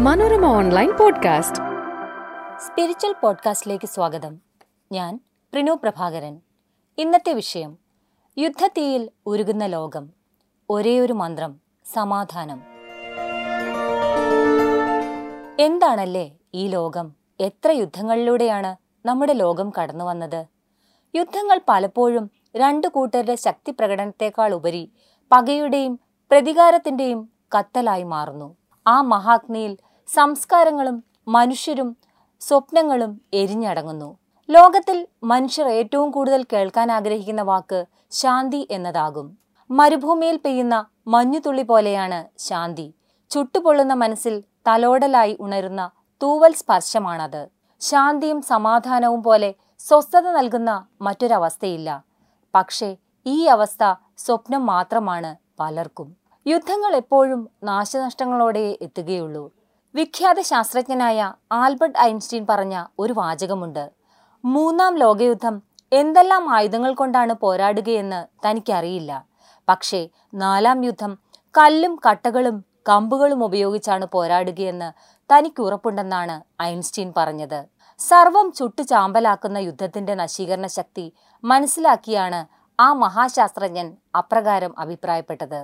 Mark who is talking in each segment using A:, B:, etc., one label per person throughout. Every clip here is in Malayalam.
A: Manorama online podcast.
B: സ്പിരിച്വൽ പോഡ്കാസ്റ്റിലേക്ക് സ്വാഗതം. ഞാൻ പ്രിനു പ്രഭാകരൻ. ഇന്നത്തെ വിഷയം യുദ്ധത്തീയിൽ ഉരുകുന്ന ലോകം. ഒരേയൊരു മന്ത്രം സമാധാനം. എന്താണല്ലേ ഈ ലോകം? എത്ര യുദ്ധങ്ങളിലൂടെയാണ് നമ്മുടെ ലോകം കടന്നു വന്നത്? യുദ്ധങ്ങൾ പലപ്പോഴും രണ്ടു കൂട്ടരുടെ ശക്തി പ്രകടനത്തെക്കാൾ ഉപരി പകയുടെയും പ്രതികാരത്തിന്റെയും കത്തലായി മാറുന്നു. ആ മഹാഗ്നിയിൽ സംസ്കാരങ്ങളും മനുഷ്യരും സ്വപ്നങ്ങളും എരിഞ്ഞടങ്ങുന്നു. ലോകത്തിൽ മനുഷ്യർ ഏറ്റവും കൂടുതൽ കേൾക്കാൻ ആഗ്രഹിക്കുന്ന വാക്ക് ശാന്തി എന്നതാകും. മരുഭൂമിയിൽ പെയ്യുന്ന മഞ്ഞുതുള്ളി പോലെയാണ് ശാന്തി. ചുട്ടുപൊള്ളുന്ന മനസ്സിൽ തലോടലായി ഉണരുന്ന തൂവൽ സ്പർശമാണത്. ശാന്തിയും സമാധാനവും പോലെ സ്വസ്ഥത നൽകുന്ന മറ്റൊരവസ്ഥയില്ല. പക്ഷേ ഈ അവസ്ഥ സ്വപ്നം മാത്രമാണ് പലർക്കും. യുദ്ധങ്ങൾ എപ്പോഴും നാശനഷ്ടങ്ങളോടെ എത്തുകയുള്ളൂ. വിഖ്യാത ശാസ്ത്രജ്ഞനായ ആൽബർട്ട് ഐൻസ്റ്റീൻ പറഞ്ഞ ഒരു വാചകമുണ്ട്. മൂന്നാം ലോകയുദ്ധം എന്തെല്ലാം ആയുധങ്ങൾ കൊണ്ടാണ് പോരാടുകയെന്ന് തനിക്കറിയില്ല. പക്ഷേ നാലാം യുദ്ധം കല്ലും കട്ടകളും കമ്പുകളും ഉപയോഗിച്ചാണ് പോരാടുകയെന്ന് തനിക്ക് ഉറപ്പുണ്ടെന്നാണ് ഐൻസ്റ്റീൻ പറഞ്ഞത്. സർവം ചുട്ടു ചാമ്പലാക്കുന്ന യുദ്ധത്തിന്റെ നശീകരണ ശക്തി മനസ്സിലാക്കിയാണ് ആ മഹാശാസ്ത്രജ്ഞൻ അപ്രകാരം അഭിപ്രായപ്പെട്ടത്.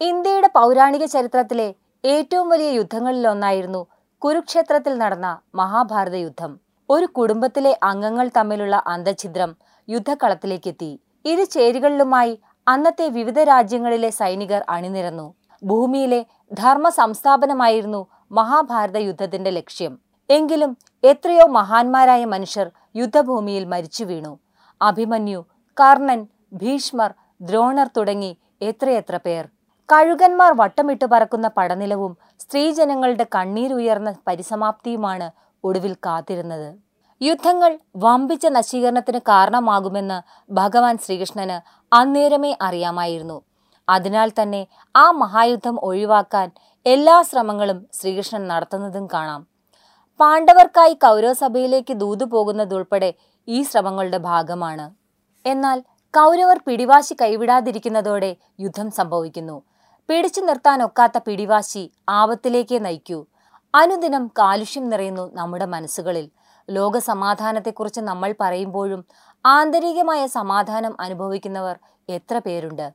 B: ഇന്ത്യയുടെ പൗരാണിക ചരിത്രത്തിലെ ഏറ്റവും വലിയ യുദ്ധങ്ങളിലൊന്നായിരുന്നു കുരുക്ഷേത്രത്തിൽ നടന്ന മഹാഭാരത യുദ്ധം. ഒരു കുടുംബത്തിലെ അംഗങ്ങൾ തമ്മിലുള്ള അന്തഛിദ്രം യുദ്ധക്കളത്തിലേക്കെത്തി. ഇരു ചേരികളിലുമായി അന്നത്തെ വിവിധ രാജ്യങ്ങളിലെ സൈനികർ അണിനിരന്നു. ഭൂമിയിലെ ധർമ്മ സംസ്ഥാപനമായിരുന്നു മഹാഭാരത യുദ്ധത്തിന്റെ ലക്ഷ്യം. എങ്കിലും എത്രയോ മഹാന്മാരായ മനുഷ്യർ യുദ്ധഭൂമിയിൽ മരിച്ചു വീണു. അഭിമന്യു കർണൻ ഭീഷ്മർ ദ്രോണർ തുടങ്ങി എത്രയെത്ര പേർ. കഴുകന്മാർ വട്ടമിട്ട് പറക്കുന്ന പടനിലവും സ്ത്രീജനങ്ങളുടെ കണ്ണീരുയർന്ന പരിസമാപ്തിയുമാണ് ഒടുവിൽ കാത്തിരുന്നത്. യുദ്ധങ്ങൾ വമ്പിച്ച നശീകരണത്തിന് കാരണമാകുമെന്ന് ഭഗവാൻ ശ്രീകൃഷ്ണന് അന്നേരമേ അറിയാമായിരുന്നു. അതിനാൽ തന്നെ ആ മഹായുദ്ധം ഒഴിവാക്കാൻ എല്ലാ ശ്രമങ്ങളും ശ്രീകൃഷ്ണൻ നടത്തുന്നതും കാണാം. പാണ്ഡവർക്കായി കൗരവസഭയിലേക്ക് ദൂതു പോകുന്നതുൾപ്പെടെ ഈ ശ്രമങ്ങളുടെ ഭാഗമാണ്. എന്നാൽ കൗരവർ പിടിവാശി കൈവിടാതിരിക്കുന്നതോടെ യുദ്ധം സംഭവിക്കുന്നു. പിടിച്ചു നിർത്താനൊക്കാത്ത പിടിവാശി ആപത്തിലേക്കേ നയിക്കൂ. അനുദിനം കാലുഷ്യം നിറയുന്നു നമ്മുടെ മനസ്സുകളിൽ. ലോക സമാധാനത്തെക്കുറിച്ച് നമ്മൾ പറയുമ്പോഴും ആന്തരികമായ സമാധാനം അനുഭവിക്കുന്നവർ എത്ര പേരുണ്ട്?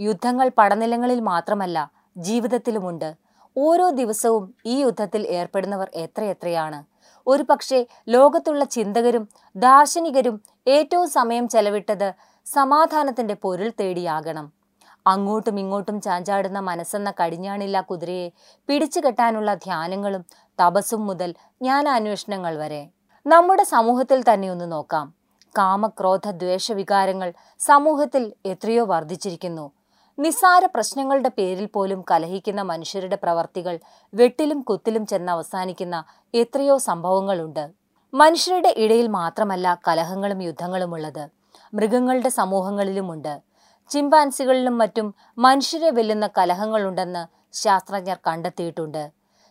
B: യുദ്ധങ്ങൾ പടനിലങ്ങളിൽ മാത്രമല്ല ജീവിതത്തിലുമുണ്ട്. ഓരോ ദിവസവും ഈ യുദ്ധത്തിൽ ഏർപ്പെടുന്നവർ എത്രയെത്രയാണ് ഒരു പക്ഷേ ലോകത്തുള്ള ചിന്തകരും ദാർശനികരും ഏറ്റവും സമയം ചെലവിട്ടത് സമാധാനത്തിന്റെ പൊരുൾ തേടിയാകണം. അങ്ങോട്ടും ഇങ്ങോട്ടും ചാഞ്ചാടുന്ന മനസ്സെന്ന കടിഞ്ഞാണില്ല കുതിരയെ. പിടിച്ചു കെട്ടാനുള്ള ധ്യാനങ്ങളും തപസ്സും മുതൽ ജ്ഞാനാന്വേഷണങ്ങൾ വരെ. നമ്മുടെ സമൂഹത്തിൽ തന്നെ ഒന്ന് നോക്കാം. കാമക്രോധ ദ്വേഷ വികാരങ്ങൾ സമൂഹത്തിൽ എത്രയോ വർദ്ധിച്ചിരിക്കുന്നു. നിസ്സാര പ്രശ്നങ്ങളുടെ പേരിൽ പോലും കലഹിക്കുന്ന മനുഷ്യരുടെ പ്രവർത്തികൾ വെട്ടിലും കുത്തിലും ചെന്ന് അവസാനിക്കുന്ന എത്രയോ സംഭവങ്ങളുണ്ട്. മനുഷ്യരുടെ ഇടയിൽ മാത്രമല്ല കലഹങ്ങളും യുദ്ധങ്ങളും ഉള്ളത് മൃഗങ്ങളുടെ സമൂഹങ്ങളിലുമുണ്ട്. ചിമ്പാൻസികളിലും മറ്റും മനുഷ്യരെ വെല്ലുന്ന കലഹങ്ങളുണ്ടെന്ന് ശാസ്ത്രജ്ഞർ കണ്ടെത്തിയിട്ടുണ്ട്.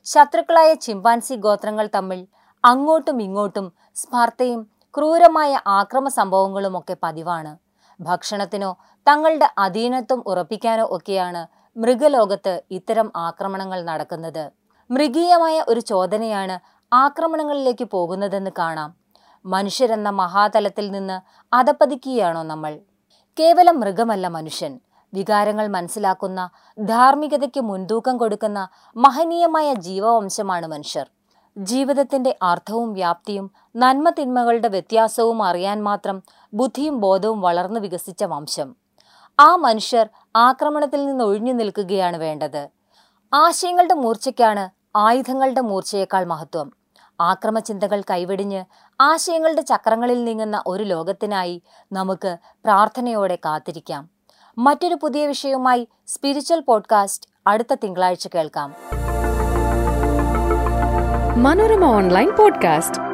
B: ശത്രുക്കളായ ചിമ്പാൻസി ഗോത്രങ്ങൾ തമ്മിൽ അങ്ങോട്ടും ഇങ്ങോട്ടും സ്പർദ്ധയും ക്രൂരമായ ആക്രമ സംഭവങ്ങളുമൊക്കെ പതിവാണ്. ഭക്ഷണത്തിനോ തങ്ങളുടെ അധീനത്വം ഉറപ്പിക്കാനോ ഒക്കെയാണ് മൃഗലോകത്ത് ഇത്തരം ആക്രമണങ്ങൾ നടക്കുന്നത്. മൃഗീയമായ ഒരു ചോദനയാണ് ആക്രമണങ്ങളിലേക്ക് പോകുന്നതെന്ന് കാണാം. മനുഷ്യരെന്ന മഹാതലത്തിൽ നിന്ന് അതപ്പതിക്കുകയാണോ നമ്മൾ? കേവലം മൃഗമല്ല മനുഷ്യൻ. വികാരങ്ങൾ മനസ്സിലാക്കുന്ന ധാർമ്മികതയ്ക്ക് മുൻതൂക്കം കൊടുക്കുന്ന മഹനീയമായ ജീവവംശമാണ് മനുഷ്യർ. ജീവിതത്തിന്റെ അർത്ഥവും വ്യാപ്തിയും നന്മ തിന്മകളുടെ വ്യത്യാസവും അറിയാൻ മാത്രം ബുദ്ധിയും ബോധവും വളർന്നു വികസിച്ച വംശം. ആ മനുഷ്യർ ആക്രമണത്തിൽ നിന്ന് ഒഴിഞ്ഞു നിൽക്കുകയാണ് വേണ്ടത്. ആശയങ്ങളുടെ മൂർച്ചയ്ക്കാണ് ആയുധങ്ങളുടെ മൂർച്ചയേക്കാൾ മഹത്വം. ആക്രമചിന്തകൾ കൈവെടിഞ്ഞ് ആശയങ്ങളുടെ ചക്രങ്ങളിൽ നീങ്ങുന്ന ഒരു ലോകത്തിനായി നമുക്ക് പ്രാർത്ഥനയോടെ കാത്തിരിക്കാം. മറ്റൊരു പുതിയ വിഷയവുമായി സ്പിരിച്വൽ പോഡ്കാസ്റ്റ് അടുത്ത തിങ്കളാഴ്ച കേൾക്കാം.
A: Manorama online podcast.